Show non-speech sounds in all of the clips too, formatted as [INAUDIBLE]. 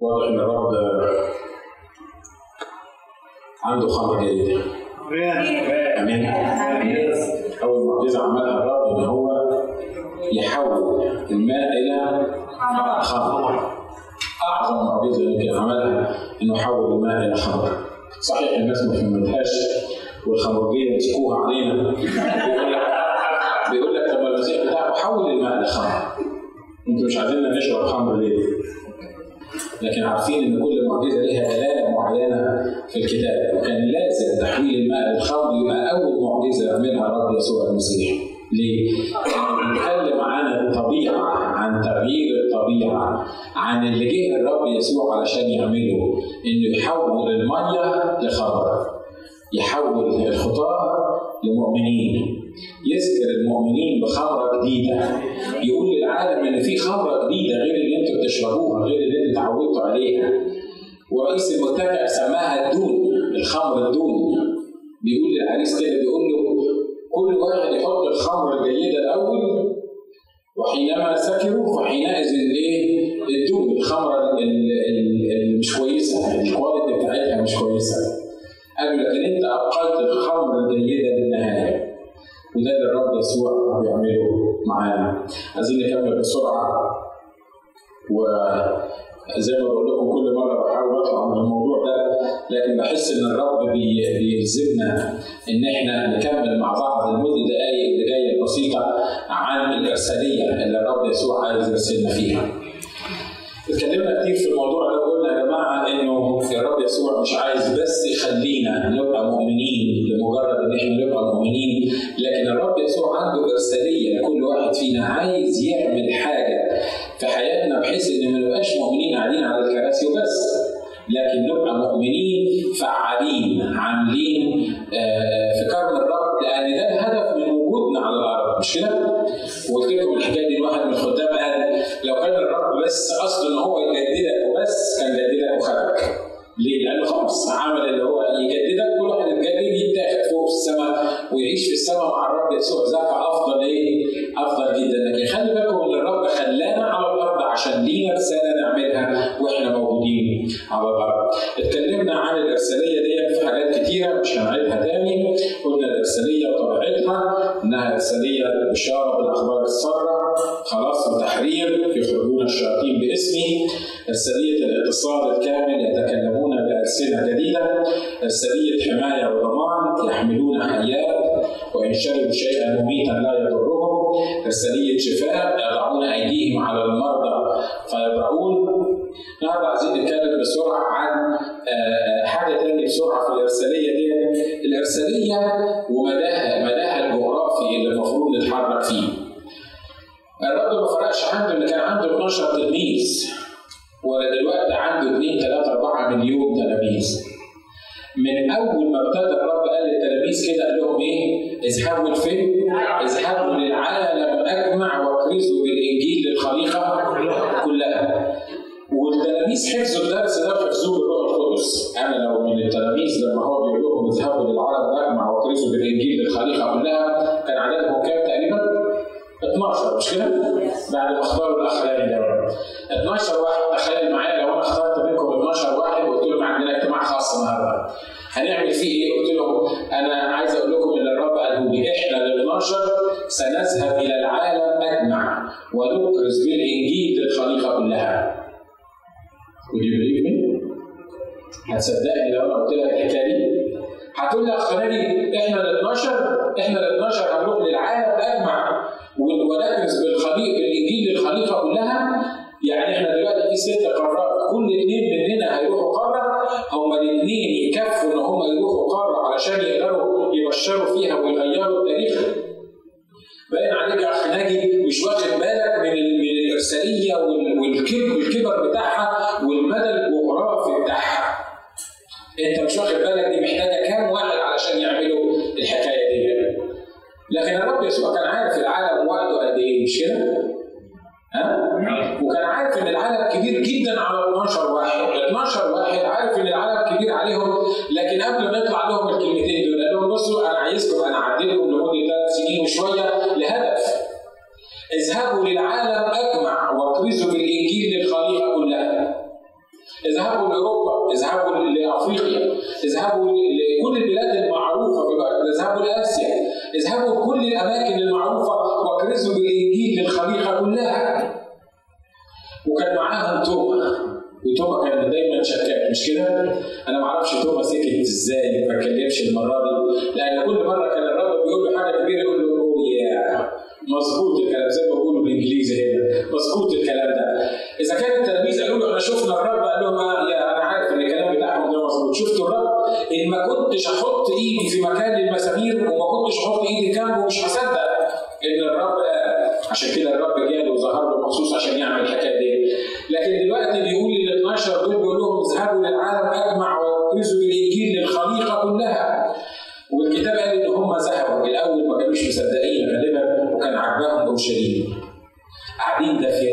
واضح إن الرب عنده خمر جيدة آمين. أول معجزة عملها الرب إن هو يحول الماء إلى خمر. أعظم معجزة يمكن عملها إنه يحول الماء إلى خمر. صحيح الناس ما فهمتهاش والخمرجية مسكوها علينا. بيقول لك بيقول لك طب المسيح بتاعه حول الماء لخمر أنتوا مش عايزيننا نشرب خمر ليه؟ لكن عارفين إن كل معجزة ليها دلاله معينة في الكتاب وكان لازم تحويل الماء للخمر يبقى أول معجزة يعملها الرب يسوع المسيح. ليه؟ بيتكلم عن الطبيعة عن تغيير الطبيعة عن اللي جه الرب يسوع علشان يعمله إنه يحول المية لخمر يحول الخطاه لمؤمنين يذكر المؤمنين بخمرة جديدة. يقول للعالم إن في خمرة جديدة غير اللي أنتم بتشربوها غير اللي أنتم اتعودتوا عليها. ورئيس المتكئ سماها الدون الخمر الدون. بيقول للعريس كده بيقول له كل واحد يحط الخمر الجيدة الأول وحينما سكروا فحينئذ الايه؟ الدون الخمرة اللي مش كويسة الكواليتي بتاعتها مش كويسة. قالوا لكن أنت أبقيت الخمر الجيدة للنهاية. وده اللي الرب يسوع بيعمله معانا عايزين نكمل بسرعة وزي ما بقول لكم كل مرة بحاول أطلع من الموضوع ده لكن بحس إن الرب بيلزمنا إن إحنا نكمل مع بعض المده دقائق اللي جاية البسيطه عن الإرسالية اللي الرب يسوع عايز يرسلنا فيها. اتكلمنا كتير في الموضوع ده وقلنا يا جماعة إنه الرب يسوع مش عايز بس يخلينا نبقى مؤمنين لمجرد إن إحنا نبقى مؤمنين لكن الرب يسوع عنده إرسالية لكل واحد فينا عايز يعمل حاجة في حياتنا بحيث إن ما نبقاش مؤمنين قاعدين على الكراسي وبس لكن نبقى مؤمنين فعالين عاملين في كرم الرب لأن ده الهدف من وجودنا على الأرض مش كده؟ وقلت لكم الحكاية دي واحد من الخدام قال لو كان الرب بس قصده إن هو يجددك وبس كان جددك وخدك. ليه؟ لأنه خلاص عمل اللي هو يجددك كل واحد يتجدد يتاخد فوق في السماء ويعيش في السماء مع الرب يسوع. ذاك أفضل إيه؟ أفضل جدا. لكن خلي بالكم إن الرب خلانا على الأرض عشان لينا رسالة نعملها وإحنا موجودين على الأرض. اتكلمنا عن الإرسالية دي في حاجات كتيرة مش هنعيدها تاني. قلنا الإرسالية وطبيعتها إنها إرسالية بشاره بالأخبار السارة. خلاص وتحرير يخرجون الشياطين باسمي. إرسالية الاتصال الكامل يتكلمون بألسنة جديدة. إرسالية حماية وضمان يحملون حيات وإن شربوا شيئا مميتا لا يضرهم إرسالية شفاء يضعون أيديهم على المرضى فيبرؤون. النهارده عايزين نتكلم بسرعة عن حاجة تانية بسرعة في الإرسالية دي. الإرسالية ومداها مداها الجغرافي اللي المفروض نتحرك فيه. الرب ما فرقش عنده اللي كان عنده 12 تلميذ ولا دلوقتي عنده 2 3 4 مليون تلاميذ. من أول ما ابتدى الرب قال للتلاميذ كده قال لهم إيه؟ اذهبوا لفين؟ اذهبوا للعالم أجمع واكرزوا بالإنجيل للخليقة كلها. والتلاميذ حفظوا الدرس ده حفظوه بالروح القدس. أنا لو من التلاميذ لما هو بيقول لهم اذهبوا للعالم أجمع واكرزوا بالإنجيل للخليقة كلها كان عددهم كام تقريبا؟ 12 مش كده؟ بعد ما اختاروا الاخراني ده 12 واحد تخيل معايا لو أنا اخترت منكم 12 واحد خاص النهارده هنعمل فيه إيه؟ قلت لهم أنا عايز أقول لكم إن الرب قال لي إحنا ال 12 سنذهب إلى العالم اجمع ونكرز بالانجيل للخليقه كلها. هتصدقني لو أنا قلت لك الحكاية دي؟ هتقول لي اخ ناجي إحنا ال 12 إحنا ال 12 هنروح للعالم اجمع ونكرز بالخليق بالانجيل للخليقه كلها يعني إحنا دلوقتي في ست قارات كل اثنين مننا هيروحوا قارة هما الاثنين يكفوا ان هما يروحوا قارة علشان يقدروا يبشروا فيها ويغيروا التاريخ. باين عليك يا اخ ناجي مش واخد بالك من من الإرسالية والكبر بتاعها والمدى الجغرافي بتاعها. أنت مش واخد بالك دي محتاجة كام واحد علشان يعملوا الحكاية دي؟ لكن الرب يسوع كان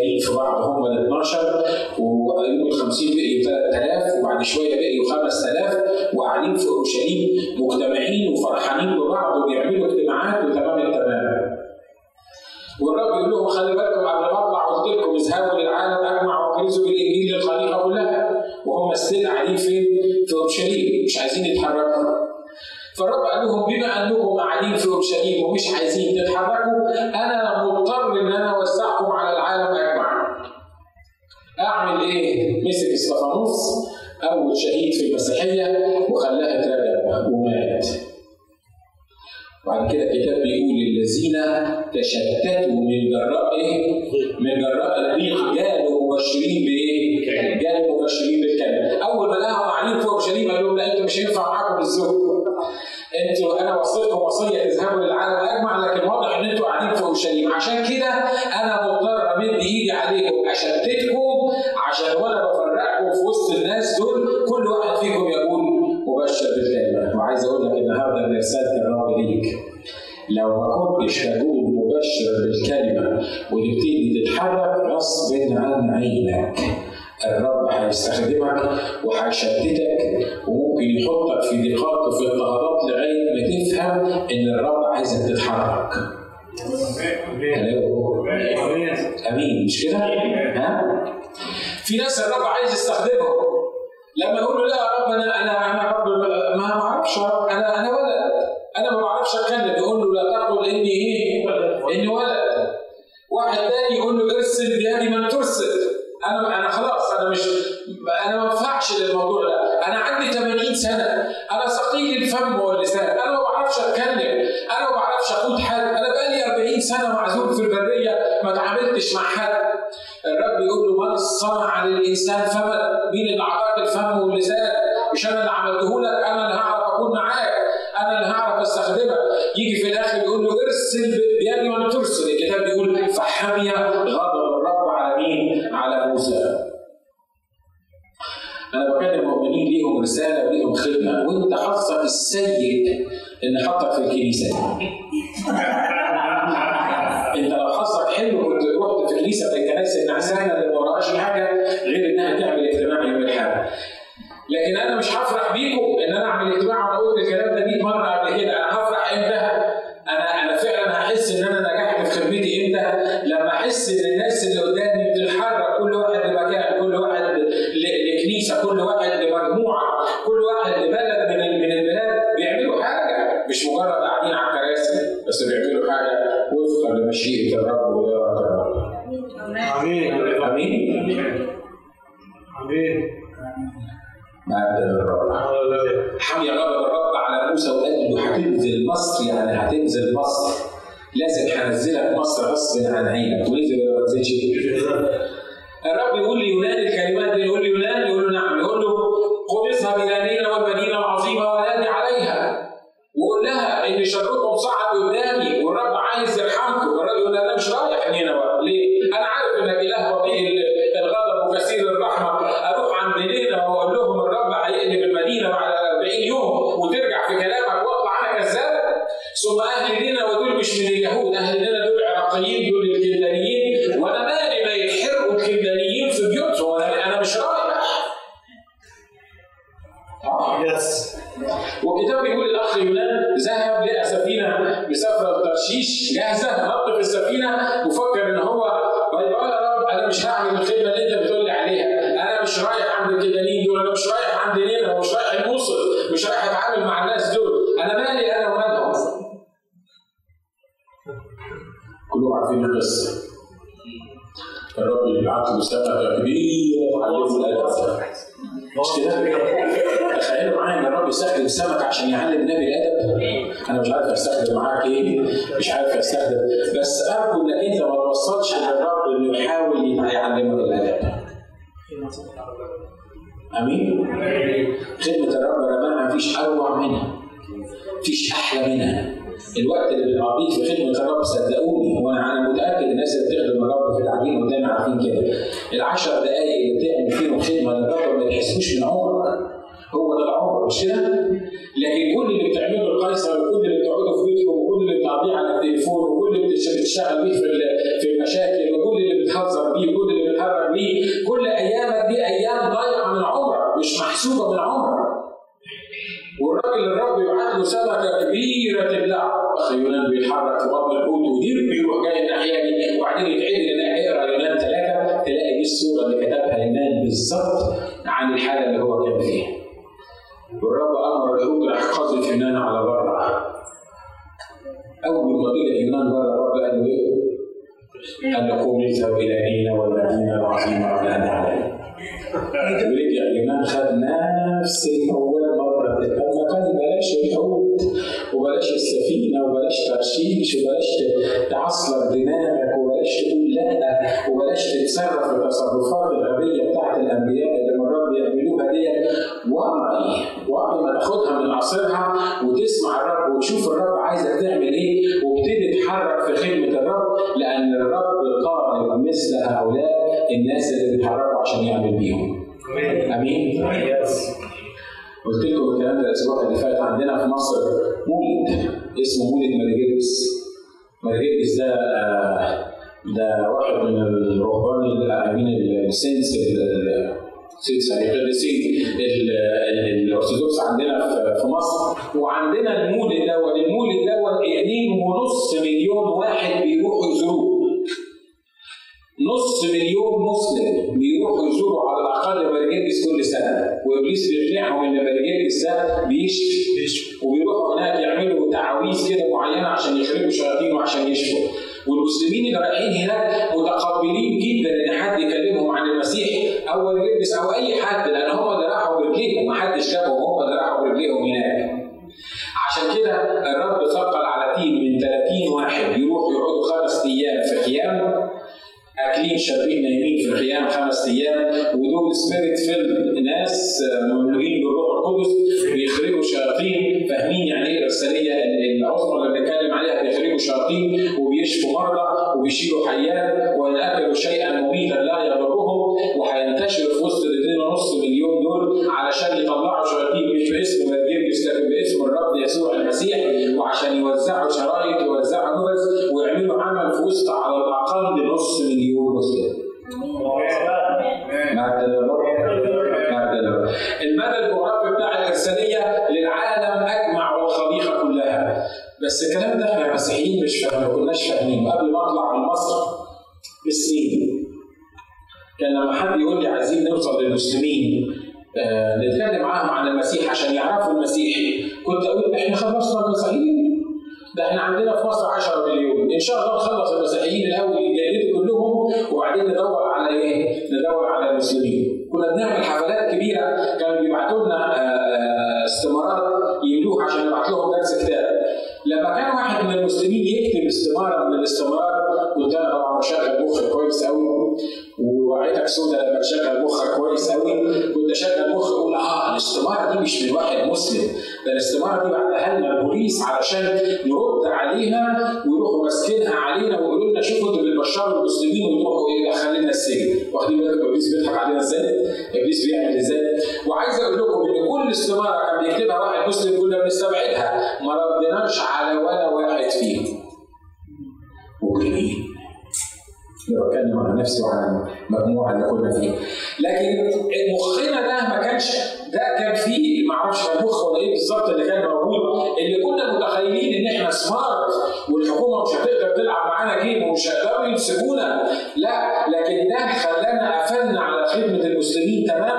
دافيانين في بعض هم ال 12 ويوم ال 50 بقيوا 3000 وبعد شوية بقيوا 5000 وقاعدين في أورشليم مجتمعين وفرحانين ببعض وبيعملوا اجتماعات وتمام التمام. والرب يقول لهم خلي بالكم قبل ما اطلع قلت لكم اذهبوا للعالم أجمع واكرزوا بالإنجيل للخليقه كلها وهم ستيل قاعدين فين؟ في أورشليم مش عايزين يتحركوا. فالرب قال لهم بما أنكم قاعدين في أورشليم ومش عايزين تتحركوا أنا مضطر إن أنا أوزعكم على العالم؟ مسك استفانوس اول شهيد في المسيحية وخلاه اترجم ومات. وبعد كده الكتاب بيقول الذين تشتتوا من جراء إيه؟ من جراء الضيق جالوا مبشرين بايه؟ جالوا مبشرين بالكلمة. أول ما لقاهم قاعدين في اورشليم قال لهم لا أنتوا مش هينفع معاكم الزوج. أنتوا أنا وصيتكم وصية تذهبوا للعالم اجمع لكن واضح إن أنتوا قاعدين في اورشليم عشان كده أنا مضطر امد إيدي عليكم أشتتكم عشان في وسط الناس دول كل واحد فيكم يقول مبشر بالكلمة وعايز أقول لك النهارده ان رساله الرب ليك. لو ما كنتش تقول مبشر بالكلمة وتبتدي تتحرك غصب عن عينك. الرب هيستخدمك وهيشتتك وممكن يحطك في ضيقات وفي اضطهادات لغاية ما تفهم إن الرب عايزك تتحرك. آمين. مش كده؟ ها؟ في ناس الرب عايز يستخدمهم لما يقول له لا يا رب أنا أنا أنا رب ما بعرفش أنا أنا ولد. أنا ما بعرفش أتكلم. يقول له لا تقل إني إيه؟ إني ولد. واحد تاني يقول له ارسل بيدي من ترسل. أنا أنا خلاص أنا مش أنا ما ينفعش للموضوع ده. أنا عندي 80 سنة. أنا ثقيل الفم واللسان. أنا ما بعرفش أتكلم. أنا ما بعرفش أقود حد. أنا بقالي 40 سنة معزول في البرية. ما تعاملتش مع حد. الرب يقول له من صنع للإنسان فما مين اللي أعطاك الفم واللسان؟ مش أنا اللي عملته لك أنا اللي هعرف أكون معاك أنا اللي هعرف أستخدمك. يجي في الآخر يقول له ارسل بيدي وأنا ترسل الكتاب بيقول فحمي غضب الرب على مين؟ على موسى. أنا بكلم المؤمنين ليهم رسالة وليهم خدمة وأنت حظك السيء إن حطك في الكنيسة. [LAUGHS] أنت لو حظك حلو كنت رحت في كنيسه النعسانه اللي وراهاش حاجة غير إنها تعمل اجتماع يوم الاحد لكن أنا مش هفرح بيكم إن أنا أعمل اجتماع وأنا قلت الكلام ده 100 مرة قبل كده. امين امين؟ آمين. خدمه الرب يا جماعة مفيش أروع منها مفيش أحلى منها. الوقت اللي بنقضيه في خدمة الرب صدقوني وأنا أنا متأكد الناس اللي بتخدم الرب في العجين قدامي عارفين كده. العشر دقائق اللي بتعمل فيهم خدمة للرب ما تحسوش من عمرك هو ده العمر مش كده؟ لكن كل اللي بتعمله القيصر وكل اللي بتقعدوا في بيتكم وكل اللي بتقضيه على التليفون وكل اللي بتشتغل بيه في في المشاكل وكل اللي بتهزر بيه وكل اللي بتهرب بيه كل ايامك دي أيام ضايعه من عمرك مش محسوبة عمرك والراجل الرب يبعت له سمكة كبيرة تبلع يونان بيتحرك في بطن الحوت ودير بيروح جاي الناحية دي وبعدين يتعدل ان اقرا يونان ثلاثة تلاقي دي الصورة اللي كتبها يونان بالظبط عن الحالة اللي هو كان فيها. والرب أمر الحوت راح قذف يونان على بره. أول ما طلع يونان بره الرب قال له إيه؟ قوم اذهب إلى نينا والمدينه العظيمه ونادى عليه. ورجع يونان خد نفس طب ما كان بلاش الحوت وبلاش السفينة وبلاش ترشيش وبلاش تعصلك دماغك وبلاش تقول لا وبلاش تتصرف التصرفات الغبية بتاعت الأنبياء اللي مرات بيعملوها دي وعي وعي ما تاخدها من عصرها وتسمع الرب وتشوف الرب عايزك تعمل إيه وابتدي تتحرك في خدمة الرب لأن الناس اللي بيتحركوا عشان يعمل بيهم. آمين. قلت لكم الكلام ده الأسبوع اللي فات عندنا في مصر. مولد اسمه مولد مارجرجس مارجرجس ده ده واحد من الرهبان الامين السنس السنس يعني القديسين الأرثوذكس عندنا في مصر. وعندنا المولد دوت. المولد دوت اتنين ونص مليون واحد بيروحوا يزوروه. نص مليون مسلم بيروحوا يزوروا على الأقل مارجرجس كل سنة وإبليس بيقنعهم إن مارجرجس ده بيشفي. وبيروحوا هناك يعملوا تعاويذ كده معينة عشان يخرجوا شياطين وعشان يشفوا. والمسلمين اللي رايحين هناك متقبلين جدا إن حد يكلمهم عن المسيح أو مارجرجس أو أي حد لأن هم اللي راحوا برجليهم ما حدش جابهم هم اللي راحوا برجليهم هناك. عشان كده الرب ثقل على team من 30 واحد يروحوا يقعدوا خمس أيام في خيام اكلين شاربين نايمين في الخيام خمس أيام ودول سبيريت فيلم ناس مملوئين بالروح القدس بيخرجوا شياطين فاهمين يعني إيه الارساليه العظمى اللي بنتكلم عليها بيخرجوا شياطين وبيشفوا مرضى وبيشيلوا حيات وأن أكلوا شيئا مميتا لا يضرهم وهينتشروا في وسط الاثنين ونص مليون دول علشان يطلعوا شياطين مش باسم مارجيرجس لكن باسم الرب يسوع المسيح وعشان يوزعوا شرايط ويوزعوا نبذ ويعملوا عمل في وسط على الأقل نص مليون. المدى الجغرافي بتاع الإرسالية للعالم أجمع والخليقة كلها. بس الكلام ده إحنا مسيحيين مش فاهمين ما كناش فاهمين. قبل ما أطلع من مصر بسنين. كان لما حد يقول لي عايزين نوصل للمسلمين آه نتكلم معاهم عن المسيح عشان يعرفوا المسيح. كنت أقول إحنا خلصنا المسيحيين ده إحنا عندنا في مصر 10 مليون. إن شاء الله نخلص المسيحيين الأول. وبعدين ندور على إيه؟ ندور على المسلمين. كنا بنعمل حفلات كبيرة كانوا بيبعتوا لنا استمارات يملوها عشان نبعت لهم درس كتاب. لما كان واحد من المسلمين يكتب استمارة من الاستمارات كنت أنا طبعا بشغل مخي كويس قوي وعيتك سودة لما تشغل مخك كويس قوي كنت أشغل مخي أقول آه الاستمارة دي مش من واحد مسلم ده الاستمارة دي بعتها لنا البوليس علشان نرد عليها ويروحوا ماسكينها علينا ويقولوا لنا شوفوا أنتوا اللي بشروا المسلمين ويروحوا إيه دخلنا السجن واخدين بالكم إبليس بيضحك علينا إزاي؟ إبليس بيعمل إزاي؟ وعايز أقول لكم إن كل استمارة كان بيكتبها واحد مسلم كنا بنستبعدها ما ردناش على ولا واحد فيهم مجرمين بتكلم عن نفسي وعن المجموعة اللي كنا فيها. لكن مخنا ده ما كانش ده كان فيه ما أعرفش مخ ولا إيه بالظبط اللي كان موجود اللي كنا متخيلين إن إحنا سمارت والحكومة مش هتقدر تلعب معانا جيم ومش هيقدروا يمسكونا. لا لكن ده خلانا قفلنا على خدمة المسلمين تماما.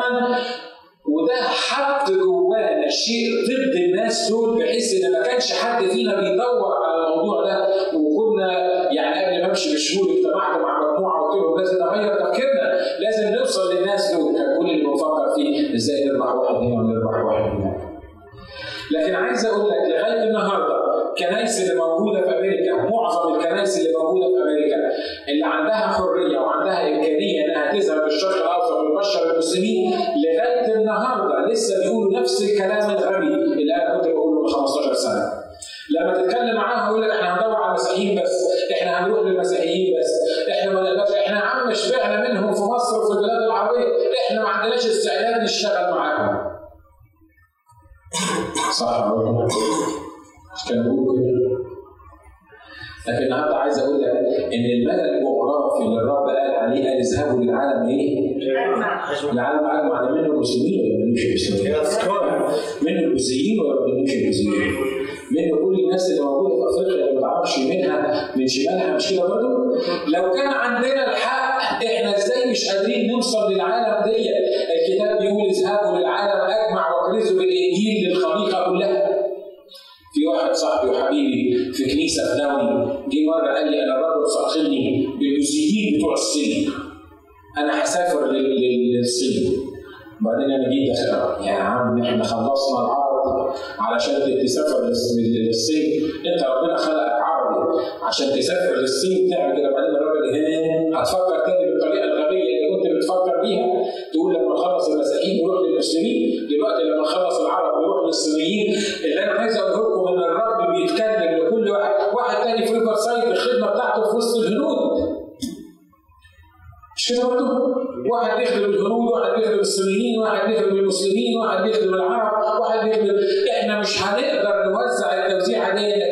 جه مره قال لي أنا الراجل فاقدني بالمسجدين بتوع السجن؟ أنا هسافر للسجن. وبعدين أنا جيت داخل يا عم إحنا خلصنا العرض علشان تسافر للسجن. أنت ربنا خلقك عربي. عشان تسافر للسجن تعمل كده. بعدين الراجل هنا هتفكر تاني بالطريقة الغبية. بتفكر بيها تقول لما خلص المساكين يروح للمسلمين دلوقتي لما خلص العرب يروح للصينيين اللي أنا عايز اقوله لكم إن الرب بيتكلم لكل واحد واحد تاني في ريفر سايد الخدمة بتاعته في وسط الهنود مش كده برضه؟ واحد بيخدم الهنود، واحد بيخدم الصينيين، واحد بيخدم المسلمين، واحد بيخدم العرب، واحد بيخدم إحنا مش هنقدر نوزع التوزيعه دي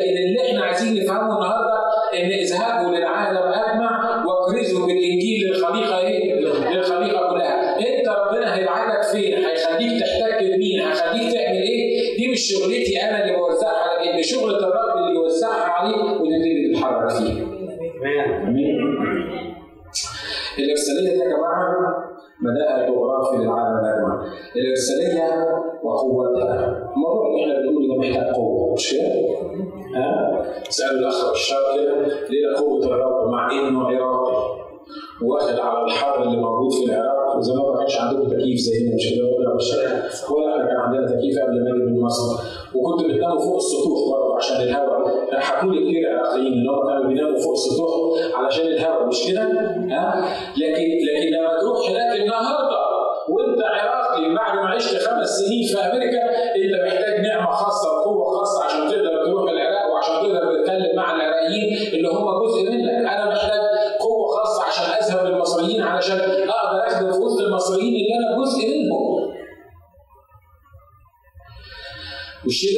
قليل اللي هو كانوا بيناموا فوق سطوح علشان الهواء مش كده؟ ها؟ لكن لكن لما تروح هناك النهارده وانت عراقي بعد ما عشت خمس سنين في أمريكا انت محتاج نعمة خاصة وقوة خاصة عشان تقدر تروح العراق وعشان تقدر تتكلم مع العراقيين اللي هم جزء منك أنا محتاج قوة خاصة عشان أذهب للمصريين علشان أقدر أخدم في وسط المصريين اللي أنا جزء منهم والشيء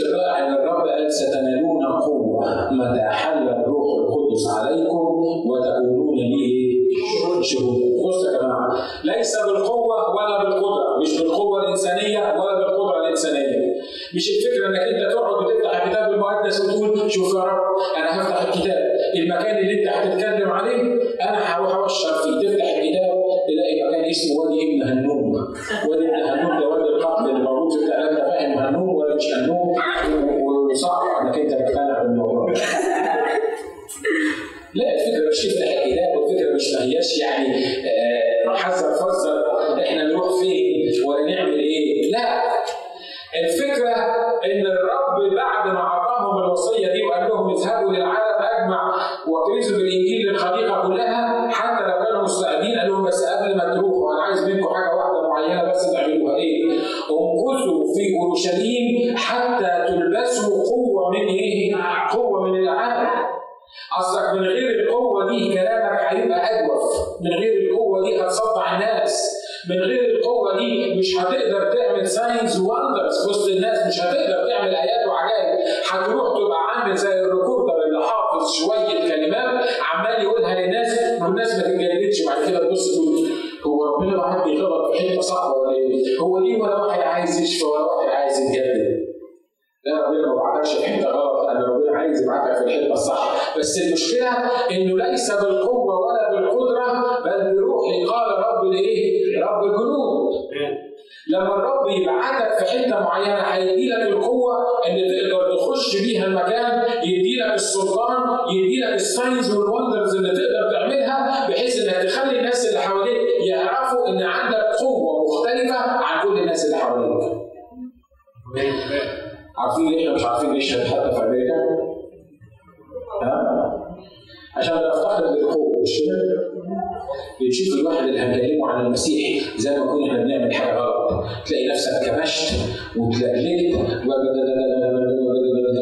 اللي اصلك من غير القوة دي كلامك هيبقى أجوف. من غير القوة دي هتصدع الناس من غير القوة دي مش هتقدر تعمل signs wonders وسط الناس مش هتقدر تعمل آيات وعجائب هتروح تبقى عامل زي ال recorder اللي حافظ شوية كلمات عمال يقولها للناس. والناس ما تتجددش بعد كده تبص تقول هو ربنا واحد بيغلط في حتة صعبة ولا إيه؟ هو ليه ولا واحد عايز يشفى ولا واحد عايز يتجدد؟ لا ربنا ما بعتكش في حتة غلط انا ربنا عايز يبعتك في الحته الصح بس المشكلة إنه ليس بالقوة ولا بالقدرة بل بروحي قال رب لايه؟ رب الجنود لما الرب يبعتك في حتة معينة هيدي لك القوة إن تقدر تخش بيها المكان يدي لك السلطان يدي لك ال signs وال wonders اللي تقدر تعملها بحيث انك تخلي الناس اللي حواليك يعرفوا إن عندك قوة مختلفة عن كل الناس اللي حواليك. عارفين ليه إحنا مش عارفين نشهد حتى في أمريكا؟ ها؟ عشان نفتخر بالقوه مش كده؟ بنشوف الواحد اللي هنكلمه عن المسيح زي ما كنا إحنا بنعمل حاجة غلط تلاقي نفسك كبشت وتلجلجت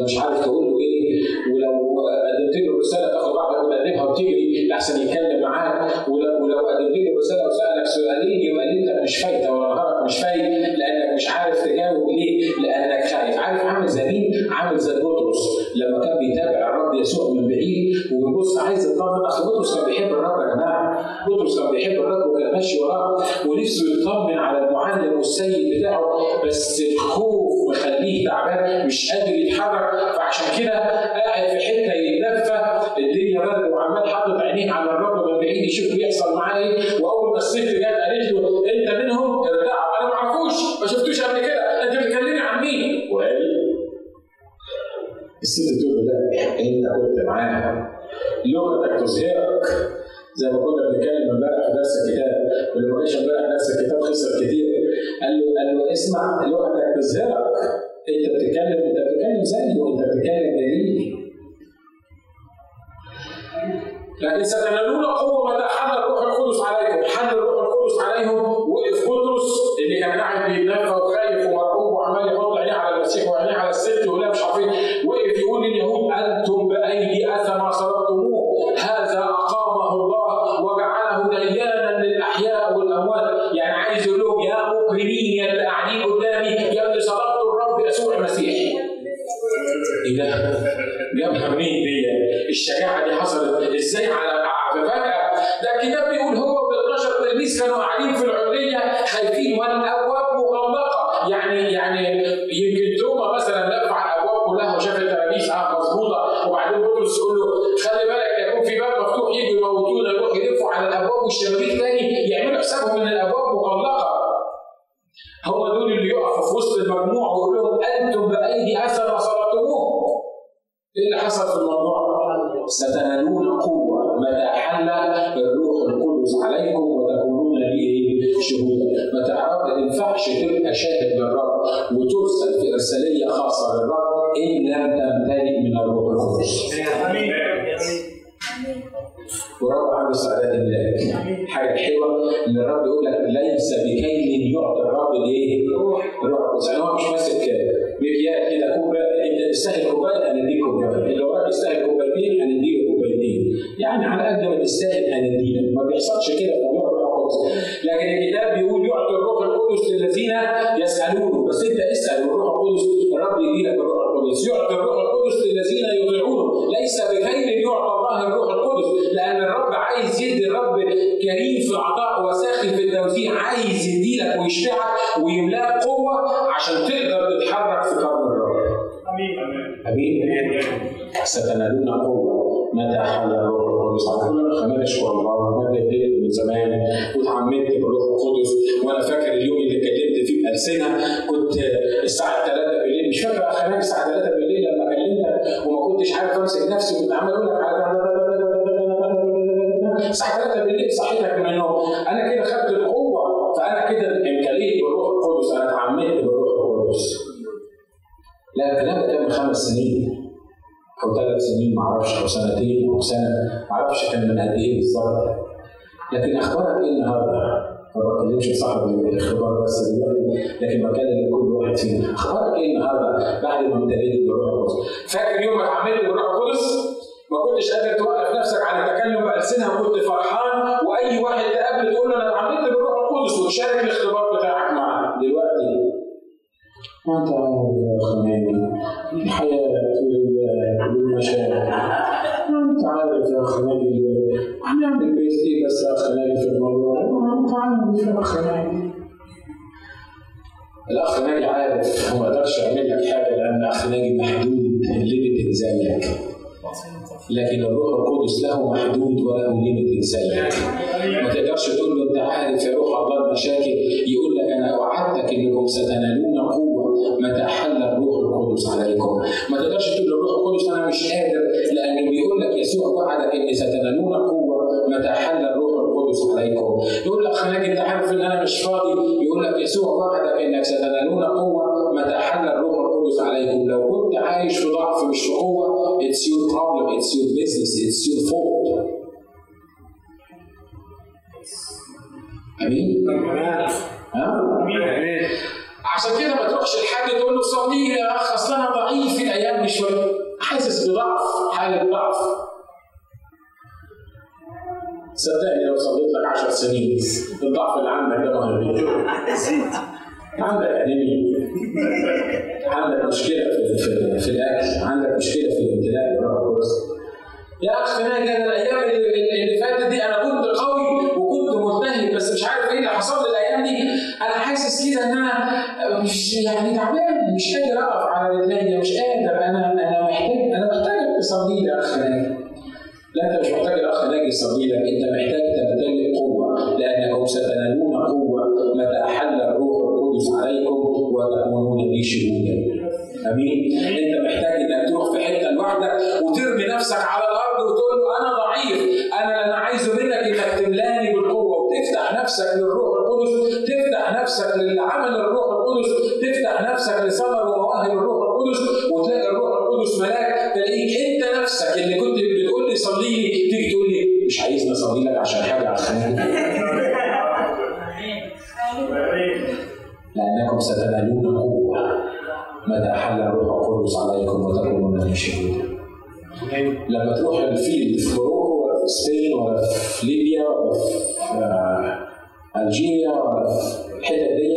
مش عارف تقول له إيه ولو قدمت له رساله وتجري لحسن يتكلم معاك ولو قدمت له رسالة وسألك سؤالين يبقى ليلتك مش فايته ولا نهارك مش فايت لأنك مش عارف تجاوب ليه؟ لأنك خايف عارف عامل زي مين؟ عامل زي بطرس لما كان بيتابع الرب يسوع من بعيد وبيبص عايز يطمن أصل بطرس كان بيحب الرب يا جماعة بطرس كان بيحب الرب وكان ماشي وراه ونفسه يطمن على المعلم والسيد بتاعه بس الخوف مخليه تعبان مش قادر يتحرك. فعشان كده قاعد في حتة يتدفى الدنيا برد وعمال حاطط عينيه على الرب من بعيد يشوف بيحصل معاه إيه. وأول ما الست جت قالت له أنت منهم؟ ارجعوا أنا ما أعرفوش. ما شفتوش قبل كده. أنت بتكلمني عن مين؟ وقال الست تقول لا أنت كنت معاها. لغتك تظهرك. زي ما كنا بنتكلم امبارح في درس الكتاب. واللي ما جاش امبارح درس الكتاب؟ خسر كتير. قال له قال له اسمع لغتك تظهرك أنت بتتكلم أنت بتتكلم زيه وانت بتتكلم دليل لكن ستنالون قوة متى حل الروح القدس عليكم، حل الروح القدس عليهم. وقف بطرس اللي كان قاعد بيتنفى بطرس يقول له خلي بالك يكون في باب مفتوح يجوا يموتونا يروحوا يلفوا على الأبواب والشبابيك تاني يعملوا حسابهم إن الأبواب مغلقة هم دول اللي يقفوا في وسط المجموعه ويقول لهم أنتم بأيدي اثر صلبتموه إيه اللي حصل في الموضوع؟ ستنالون قوة متى حل الروح القدس عليكم وتكونون لي؟ شهودا. ما تعرف ما ينفعش تبقى شاهد للرب وترسل في إرسالية خاصة للرب إن لم تمتلئ من الروح القدس. ورب وما كنتش عارف أمسك نفسي كنت عمال أقول لك الساعة 3 بالليل صحيتك من النوم. أنا كده خدت القوة فأنا كده امتليت بالروح القدس. أنا اتعمدت بالروح القدس. لا الكلام ده كان من خمس سنين. أو ثلاث سنين ما أعرفش أو سنتين أو سنة. ما أعرفش كان من قد إيه بالظبط. لكن أخبارك إيه النهارده؟ ما بكلمش صاحب الاختبار بس دلوقتي لكن بكلم كل واحد فينا. أخبارك إيه النهارده؟ بعد ما امتليت بالروح القدس؟ فاكر يوم ما اتعمدت بالروح القدس؟ ما كنتش قادر توقف نفسك عن التكلم بألسنة وكنت فرحان وأي واحد تقابله تقول له أنا اتعمدت بالروح القدس وتشارك الاختبار بتاعك معاه دلوقتي. ما أنت عارف الحياة بالمشاعر انت عارف يا خناجي هنعمل بيت إيه بس خناجي في الموضوع. انت عارف يا خناجي الاخ ناجي عارف. هو ما يقدرش يعمل لك حاجة لأن الاخ ناجي محدود ليميتد زيك لكن الروح القدس لا محدود ولا limited زيك ما تقدرش تقول له أنت عارف يا روح الله المشاكل. يقول لك أنا أنا وعدتك إنكم ستنالون قوة. متى حل الروح القدس عليكم. ما تقدرش تقول للروح القدس أنا مش قادر. يسوع وعدك ان ستنالون قوة متى حل الروح القدس عليكم. يقول لك خليك أنت عارف إن أنا مش فاضي. يقول لك يسوع وعدك إنك ستنالون قوة متى حل الروح القدس عليكم. لو كنت عايش في ضعف مش في قوة it's your problem it's your business it's your fault. آمين؟ امين عشان كده ما تروحش لحد تقول له صلي لي يا اخ أصل أنا ضعيف في الأيام دي شوية. حاسس بضعف حالة ضعف. صدقني لو صليت لك 10 سنين الضعف اللي عندك ده ما عندك انيميا عندك مشكلة في, في, في الأكل عندك مشكلة في الامتلاء القدس يا اخ ناجي أنا الأيام اللي, فاتت دي أنا كنت قوي وكنت ملتهب بس مش عارف إيه اللي حصل لي الأيام دي. أنا حاسس كده إن أنا مش يعني تعبان مش قادر أقف على رجلي مش قادر. أنا أنا محتاج أنا محتاجك تصلي لي يا اخ ناجي لا انت مش محتاج الأخ ناجي يصلي لك انت محتاج تمتلك قوة لانكم ستنالون قوة متى أحل الروح القدس عليكم وتكونون لي شهودا أمين؟ انت محتاج انك تروح في حتة لوحدك وترمي نفسك على الأرض وتقول له أنا ضعيف أنا أنا عايزه منك إنك تملاني بالقوة. وتفتح نفسك للروح القدس تفتح نفسك للعمل الروح القدس تفتح نفسك لثمر ومواهب الروح القدس وتلاقي الروح القدس ملاك. تلاقيك أنت نفسك اللي كنت بتقول لي تيجي تقول لي مش عايزني أصلي لك عشان حاجة عشان [LAUGHS] لأنكم ستنالون قوة متى حل الروح القدس عليكم وتكونون لي شهودا. لما تروح ال field في Morocco ولا في Spain ولا في ليبيا ولا في آه، ألجيريا ولا في الحتت دي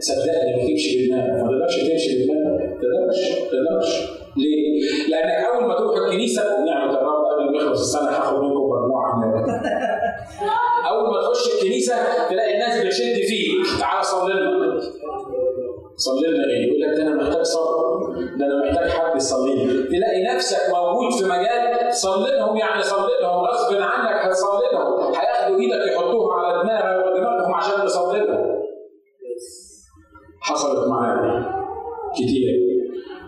صدقني ما تمشي بدماغك ما تقدرش تمشي بدماغك ما تقدرش. ما تقدرش. ليه؟ لأنك أول ما تروح الكنيسة نعمة الرب يخلص السنة هاخد منكم مجموعة هناك [LAUGHS] أول ما تخش الكنيسة تلاقي الناس بتشد فيك. تعالى صلي لنا. صلي لنا إيه؟ يقول لك ده أنا محتاج صبر. ده أنا محتاج حد يصلي لي. تلاقي نفسك موجود في مجال صلي لهم يعني صلي لهم. غصب عنك هتصلي لهم. هياخدوا إيدك يحطوها على دماغك دماغهم عشان تصلي لهم. حصلت معايا كتير.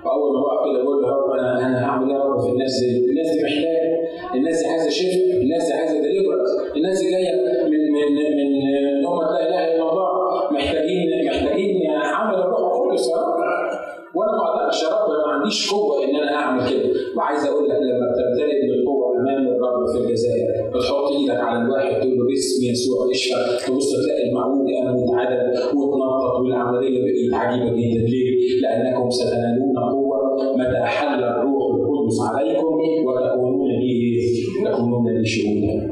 واول ما بقى كده بقول يا رب أنا أنا هعمل إيه رب في الناس دي؟ الناس دي محتاجة. الناس دي عايزة شفاء الناس دي عايزة ديليفرنس الناس دي جاية من من من امه لا إله إلا الله. محتاجين محتاجين عمل الروح القدس وأنا ما أقدرش يا رب ما عنديش قوة إن أنا أعمل كده. وعايز أقول لك لما بتمتلئ من امام الرب في الجزائر بتحط إيدك على الواحد تقول له باسم يسوع اشفى تبص تلاقي المعون قام واتعدل واتنطط والعملية بقت عجيبه جدا ليه؟ لأنكم ستنالون قوة متى حل الروح القدس عليكم وتكونون لي تكونون لي شهودا.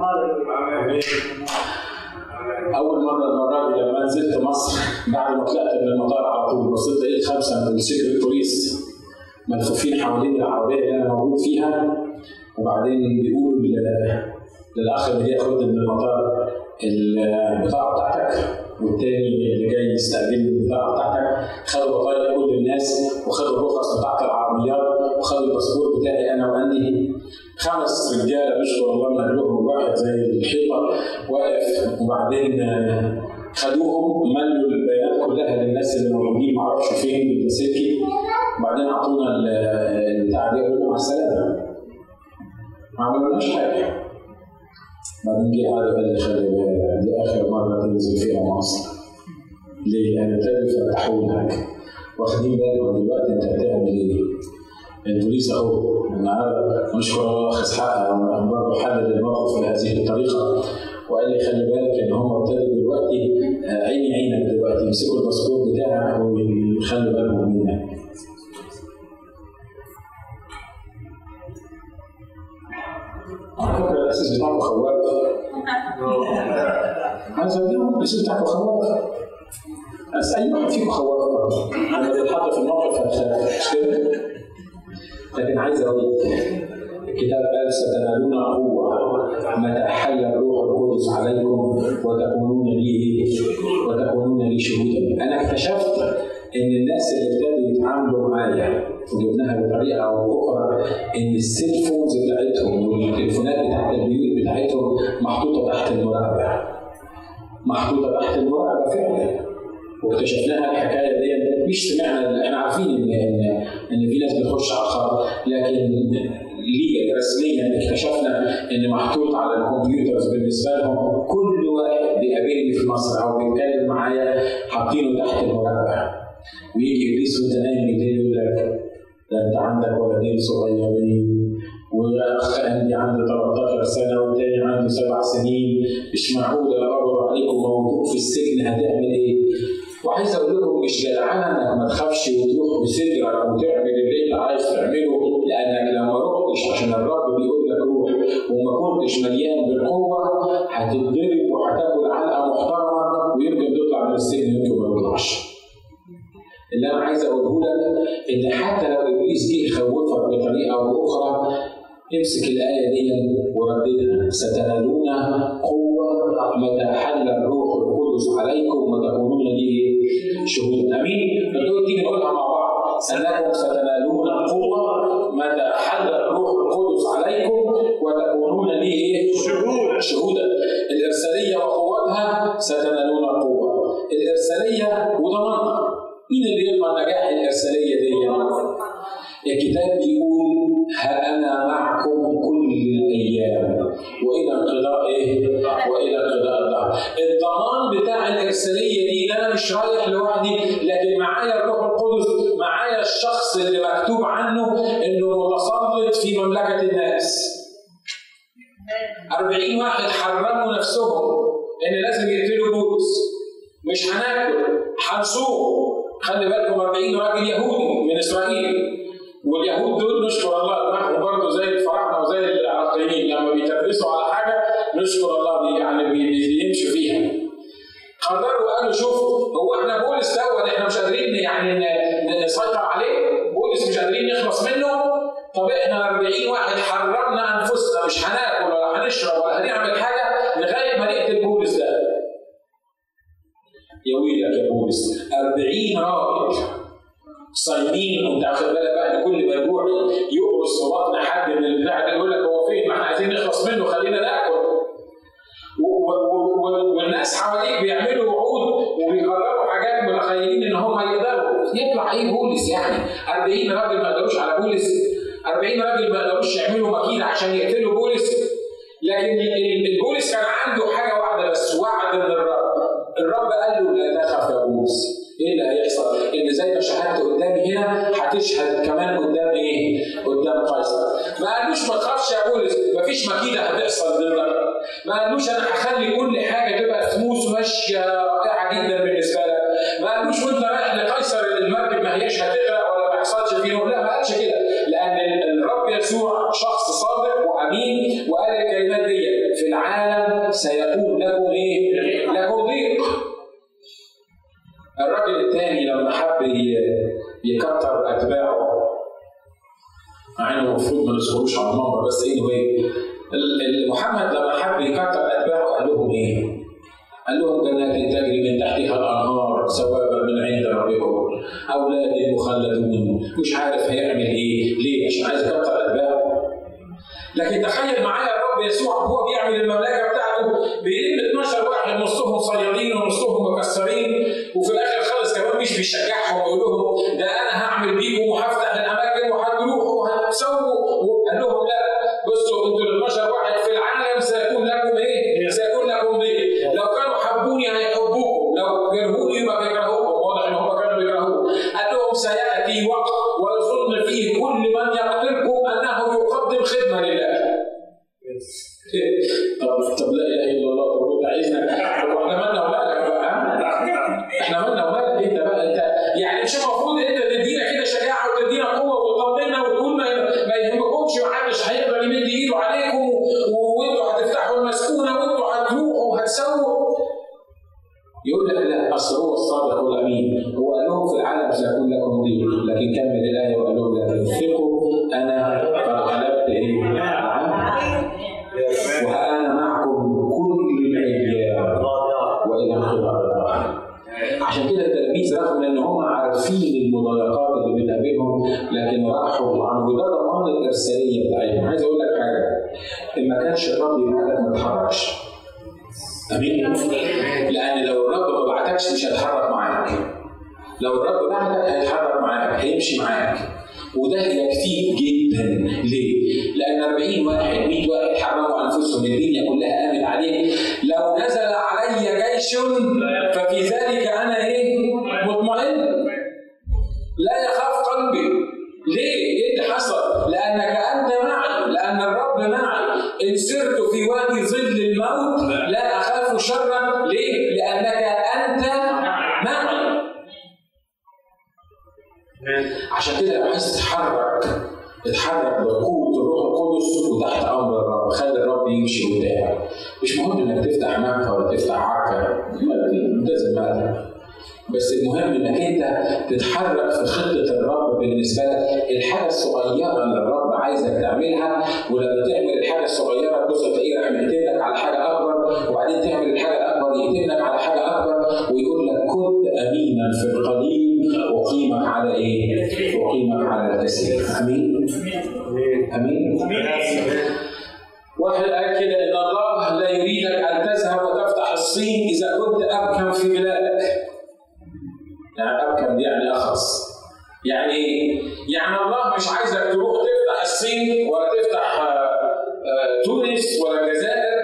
أول مرة المره لما نزلت مصر بعد ما طلعت من المطار على طول بصيت لقيت خمسة من ال secret police ملفوفين حوالين العربية اللي أنا موجود فيها وبعدين بيقولوا لل- للاخ اللي ياخدني من المطار البطاقة بتاعتك والتاني اللي جاي يستقبلني البطاقة بتاعتك. خدوا بطايق كل الناس وخدوا الرخص بتاعت العربيات وخدوا الباسبور بتاعي أنا وعندي. خمس رجالة بيشكروا الله من لهم واحد زي الحيطة واقف وبعدين خدوهم ملوا البيانات كلها للناس اللي موجودين معرفش فين باللاسلكي وبعدين أعطونا ال- البتاع دي قالوا لنا مع السلامة. ما عملوناش حاجة بعدين جه قال قال لي خلي بالك دي اخر مره تنزل فيها مصر ليه؟ ابتدوا يفتحوا لك واخدين بالهم دلوقتي انت بتعمل إيه؟ البوليس اهو النهارده نشكر الله اخ اسحاق برضه حلل الموقف بهذه الطريقة وقال لي خلي بالك ان هم ابتدوا دلوقتي آه، عيني عينك دلوقتي يمسكوا الباسبور بتاعك ويخلوا بالهم منك. الاساس بتاعه خواف أنا صدقهم الاساس بتاعه خواف بس أي واحد فيكم خواف لما بيتحط في الموقف مش كده؟ لكن عايز أقول لك الكتاب قال ستنالون قوة. متى حل الروح القدس عليكم وتكونون لي وتكونون لي شهودا. أنا اكتشفت إن الناس اللي ابتدوا يتعاملوا معايا وجبناها بطريقة أو بأخرى. إن ال cell phones بتاعتهم والتليفونات بتاعت البيوت بتاعتهم محطوطة تحت المراقبة. محطوطة تحت المراقبة فعلا. واكتشفناها الحكاية دي. مش سمعنا إحنا عارفين ان ان إن في ناس بتخش على الخط. لكن ليا رسميا اكتشفنا إن محطوط على ال computers بالنسبة لهم كل واحد بيقابلني في مصر أو بيتكلم معايا حاطينه تحت المراقبة. ويجي الاسود نايم كده يقول لك ده انت عندك ولدين صغيرين واخ عندي عنده 13 سنة والتاني عنده سبع سنين مش معقول يا رب عليكم موجود في السجن هتعمل إيه؟ وعايز أقول لكم مش جدعانه إنك ما تخافش وتروح بسجنك وتعمل اللي أنت عايز تعمله لأنك لما رحتش عشان الرب بيقول لك روح وما كنتش مليان بالقوة هتتضرب وهتاكل علقة محترمة ويمكن تطلع من السجن يمكن ما تطلعش. اللي أنا عايز أقوله لك إن حتى لو إبليس جه يخوفك بطريقة أو أخرى امسك الآية دي ورددها. ستنالون قوة متى حل الروح القدس عليكم وتكونون لي شهود. أمين؟ فدول تيجي نقولها مع بعض. سنكم ستنالون قوة متى حل الروح القدس عليكم وتكونون لي شهود. شهودا. الإرسالية وقوتها ستنالون قوة. الإرسالية وضمانها. إلا ما نجحت الإرسالية دي الكتاب كده هتشهد كمان قدام إيه؟ قدام قيصر. ما قالوش ما تخافش يا بولس مفيش مكيدة هتحصل دلوقتي. ما قالوش أنا هخلي كل حاجة تبقى سموث ماشية Sau đó. لو الرب بعتك هيتحرك معاك هيمشي معاك. وده انك انت تتحرك في خطة الرب بالنسبة لك الحاجة الصغيرة اللي الرب عايزك تعملها ولما تعمل الحاجة الصغيرة تبص تلاقيه راح يأتمك على حاجة أكبر وبعدين تعمل الحاجة الأكبر يأتمك على حاجة أكبر ويقول لك كنت أمينا في القليل اقيمك على إيه؟ اقيمك على الكثير أمين؟ أمين؟ واحد قال كده إن الله لا يريدك أن تذهب وتفتح الصين يعني؟ يعني الله مش عايزك تروح تفتح الصين ولا تفتح آآ آآ تونس ولا الجزائر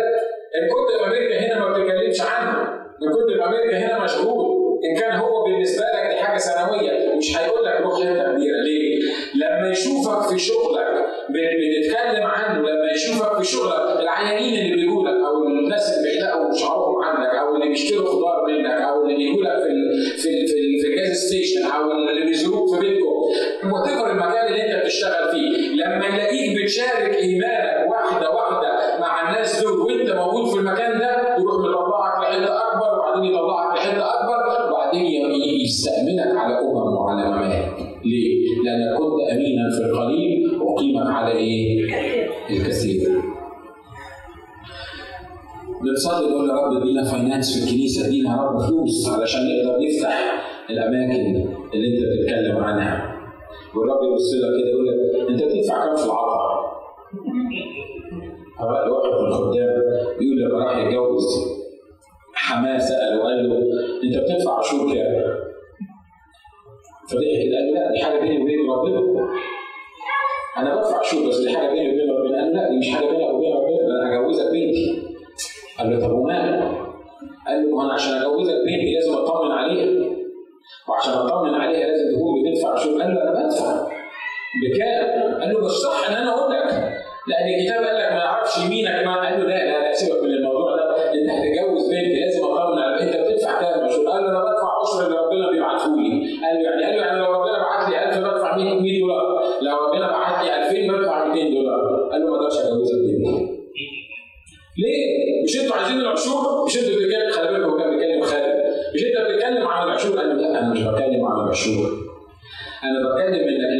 إن كنت في أمريكا هنا ما بتتكلمش عنه إن كنت في أمريكا هنا مشغول إن كان هو بالنسبة لك دي حاجة سنوية مش هيقول لك روح حتة كبيرة ليه؟ لما يشوفك في شغلك بتتكلم عنه لما يشوفك في شغلك العيانين اللي بتشارك ايمانك واحدة واحدة مع الناس دول وأنت موجود في المكان ده يروح مطلعك لحته أكبر وبعدين يطلعك لحته أكبر وبعدين يستأمنك على أمم وعلى ممالك ليه؟ لانك كنت أمينا في القليل اقيمك على إيه؟ الكثير بنصلي نقول يا رب ادينا فاينانس في الكنيسة ادينا يا رب فلوس علشان نقدر نفتح الأماكن اللي أنت بتتكلم عنها والرب يبص لك كده يقول لك أنت بتدفع كام في العطاء؟ واحد من الخدام بيقول لما راح يتجوز. حماه سأله وقال له أنت بتدفع عشور كام؟ فضحك قال له لا دي حاجة بيني وبين ربنا. أنا بدفع عشور بس دي حاجة بيني وبين ربنا. قال لا دي مش حاجة بيني وبين ربنا ده أنا هجوزك بنتي. قال له طب وماله؟ قال له أنا عشان أجوزك بنتي لازم أطمن عليها وعشان أطمن عليها لازم تكون بتدفع عشور قال له أنا بدفع. بكام؟ قال له بس صح إن أنا أقول لك. لأن الكتاب قال لك ما يعرفش يمينك ما قال له لا لا سيبك من الموضوع ده انت هتتجوز بنتي لازم اطمن على أنت بتدفع كام عشور؟ قال له أنا بدفع عشر اللي ربنا بيبعته لي قال له يعني قال له يعني لو ربنا بعت لي 1000 بدفع 100 دولار لو ربنا بعت لي 2000 بدفع 200 دولار قال له ما أقدرش اجوزك بنتي ليه؟ مش أنتوا عايزين العشور؟ مش أنتوا بتتكلم خلي بالك هو كان بيتكلم خالد مش أنت بتتكلم عن العشور؟ قال له لا أنا مش بتكلم عن العشور أنا بتكلم إنك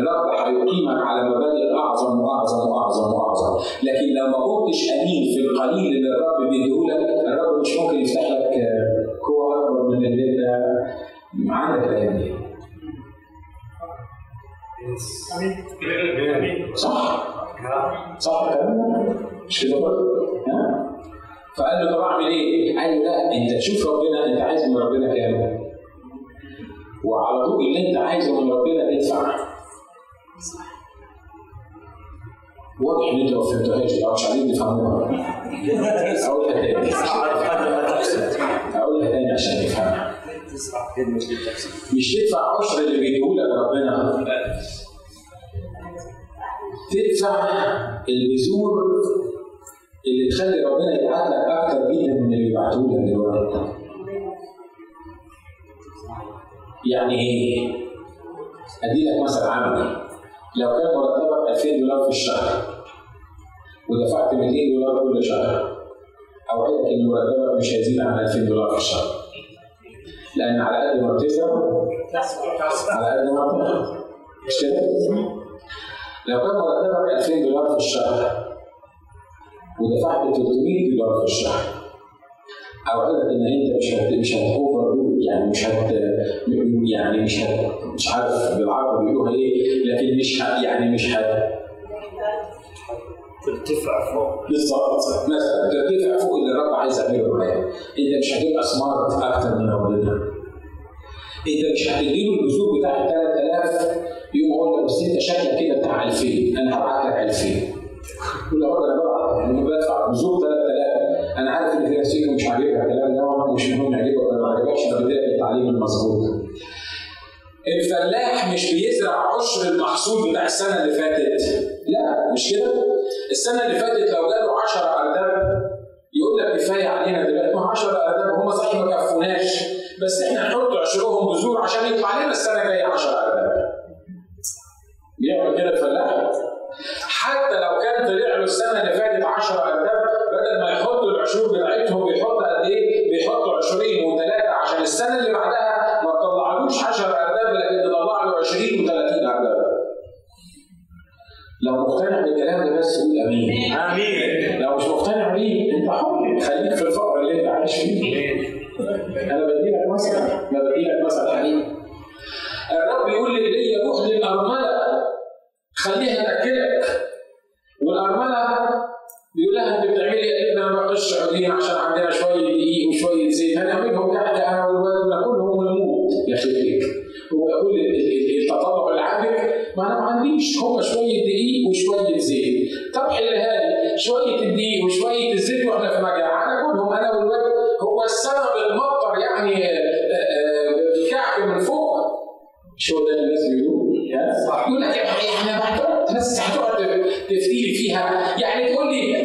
الرب هيقيمك على مبادئ اعظم وأعظم وأعظم وأعظم لكن لو ما كنتش أمين في القليل اللي الرب بيديه لك الرب مش ممكن يفتح لك قوة أكبر من اللي أنت عندك الأيام دي صح؟ صح الكلام مش كده برضه؟ فقال له طب أعمل إيه؟ قال له لا أنت تشوف ربنا أنت عايز من ربنا كام؟ وعلى طول اللي أنت عايزه من ربنا ادفع. واضح ان انت ما فهمتهاش أو مش عايزين نفهموها. اقولها تاني. اقولها تاني عشان تفهمها. مش تدفع عشر اللي بيديهولك ربنا تدفع البذور اللي تخلي ربنا يبعت لك أكتر جدا من اللي بيبعته لك دلوقتي. يعني إيه؟ ادي لك مثل عملي لو كان مرتبك 2000 دولار في الشهر ودفعت 200 دولار كل شهر اوعدك إن مرتبك مش هيزيد عن 2000 دولار في الشهر. لأن على قد ما بتزرع على قد ما مش كده؟ لو كان مرتبك 2000 دولار في الشهر ودفعت 300 دولار في الشهر اوعدك أن أنت مش هت مش هتوفر يعني مش هت يعني مش هت مش عارف بالعربي بيقولوها إيه لكن مش هت يعني مش هت ترتفع فوق. بالظبط مثلا ترتفع فوق اللي الرب عايز يعمله معاك أنت مش هتبقى سمارت أكتر من ربنا أنت مش هتديله البذور بتاع 3000 يقوم لك بس أنت شكلك كده بتاع 2000 أنا هبعت لك 2000 يقول له أنا ببعت. أنا بدفع بذور 3000 أنا عارف إن في ناس فيكم مش عاجبها الكلام ده مش مهم يعجبك ولا ما عجبكش أنا بدايه التعليم المظبوط. الفلاح مش بيزرع عشر المحصول بتاع السنة اللي فاتت. لا مش كده؟ السنة اللي فاتت لو جاله 10 ارداب يقول لك كفاية علينا دلوقتي. ما 10 ارداب هم صحيح ما كفوناش بس إحنا نحط عشرهم بذور عشان يطلع لنا السنة الجاية 10 ارداب بيعمل كده الفلاح؟ حتى لو كان طلع له السنة اللي فاتت 10 ارداب بدل ما يحطوا العشور بتاعتهم بيحط قد إيه؟ بيحطوا عشرين وثلاثه عشان السنة اللي بعدها ما تطلعلوش 10 ارداب لكن تطلع له 20 و30 ارداب. لو مقتنع بالكلام ده بس قول آمين. آمين لو مش مقتنع بيه انت حر خليك في الفقر اللي انت عايش فيه. أنا بدي لك مثل أنا بدي لك مثل حقيقي. الرب يقول لإيليا روح للأرملة خليها تاكلك والأرملة بيقول لها انت بتعملي إيه؟ أنا بقش عودين عشان عندنا شوية دقيق وشوية زيت. هنعملهم تحت أنا والولد ناكلهم ونموت يا خيرك هو ال- التطلع اللي عندك ما أنا ما عنديش. هو شوية دقيق وشوية زيت. طب حلها لي شوية الدقيق وشوية الزيت وإحنا في مجاعه هناكلهم أنا والولد هو السنة بتمطر يعني آه، آه، بالكعك من فوق. مش هو ده؟ تفتيلي فيها. يعني تقول لي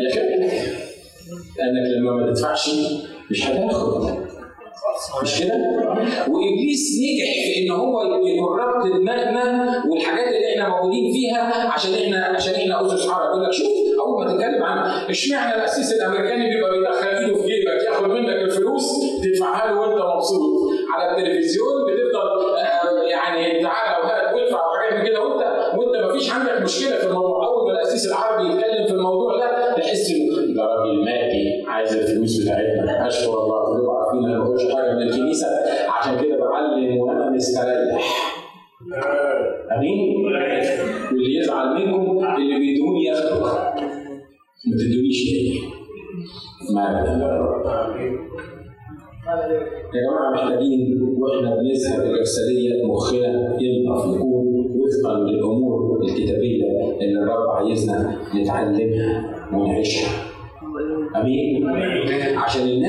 يا خيرتك لأنك لما ما تدفعش مش هتاخد. مش كده؟ وإبليس نجح في إن هو يكربت دماغنا والحاجات اللي إحنا موجودين فيها عشان إحنا عشان إحنا اسس عرب يقول لك شوف أول ما تتكلم عن إشمعنى القسيس الأمريكاني بيبقى بيدخل ايده في جيبك ياخد منك الفلوس تدفعها له وأنت مبسوط. على التلفزيون بتفضل آه، يعني تعالى وهات وادفع وحاجات من كده. وأنت وأنت ما فيش عندك مشكلة في الموضوع. أول ما القسيس العربي يتكلم الموضوع ده تحس إنه ده راجل مادي عايز الفلوس بتاعتنا أشكر الله كلكم عارفين أنا ما باخدش حاجة من الكنيسة. عشان كده بعلم وأنا مستريح. أمين؟ واللي يزعل منكم اللي بيدوني ياخده ما تدونيش تاني. ما يا جماعة محتاجين وإحنا بنذهب الارساليه مخنا ينطف نتعلمها ونعيشها. أمين؟ عشان الناس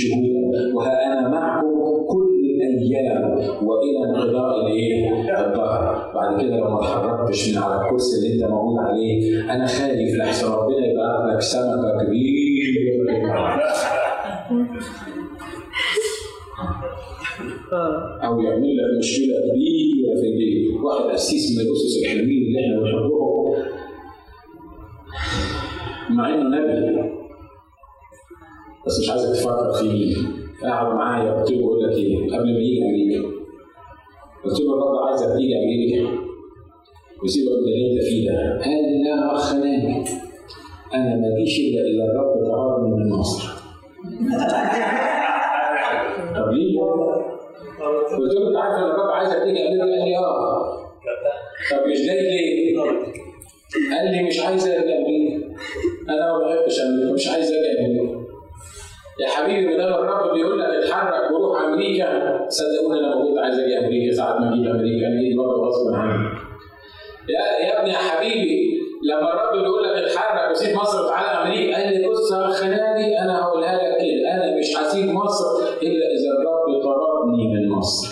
شهودا وها أنا معكم كل الأيام وإلى انقضاء الايه؟ الظهر بعد كده لو ما اتحركتش من على الكرسي اللي أنت موجود عليه أنا خايف لحسن ربنا يبقى لك سمكة كبيرة. أو يعمل لك مشكلة كبيرة في البيت. واحد قسيس من الاسس الحلوين اللي إحنا بنحبهم. مع انه نبي بس مش عايزك تفكر فيه. قاعد معايا قلت له بقول لك إيه؟ قبل ما يجي أمريكا. قلت له الرب عايزك تيجي أمريكا. وسيبك من اللي أنت فيه ده. قال لي لا أخ أنا ما اجيش الا اذا الرب طهرني من مصر طب ليه؟ قلت له انت عارف إن الرب عايزك تيجي أمريكا؟ قال لي آه. طب مش جاي ليه؟ قال لي مش عايز أجي أمريكا. أنا ما بحبش أمريكا مش عايز أجي أمريكا. يا حبيبي ما دام الرب بيقول لك اتحرك وروح أمريكا. صدقوني أنا موجود عايز أجي أمريكا ساعات ما أجي أمريكا أنا جيت برضه غصب عني. يا ابني يا حبيبي لما الرب بيقول لك اتحرك وسيب مصر وتعالى أمريكا قال لي بص يا خناني أنا هقولها لك كده أنا مش هسيب مصر إلا إذا الرب طردني من مصر.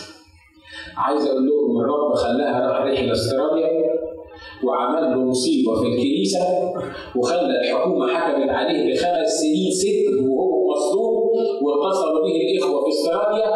عايز أقول لكم الرب خلاها راح رحلة أستراليا وعمل له مصيبة في الكنيسة وخلى الحكومة حكمت عليه بخمس سنين سجن وهو مصلوب واتصلوا به الإخوة في استراليا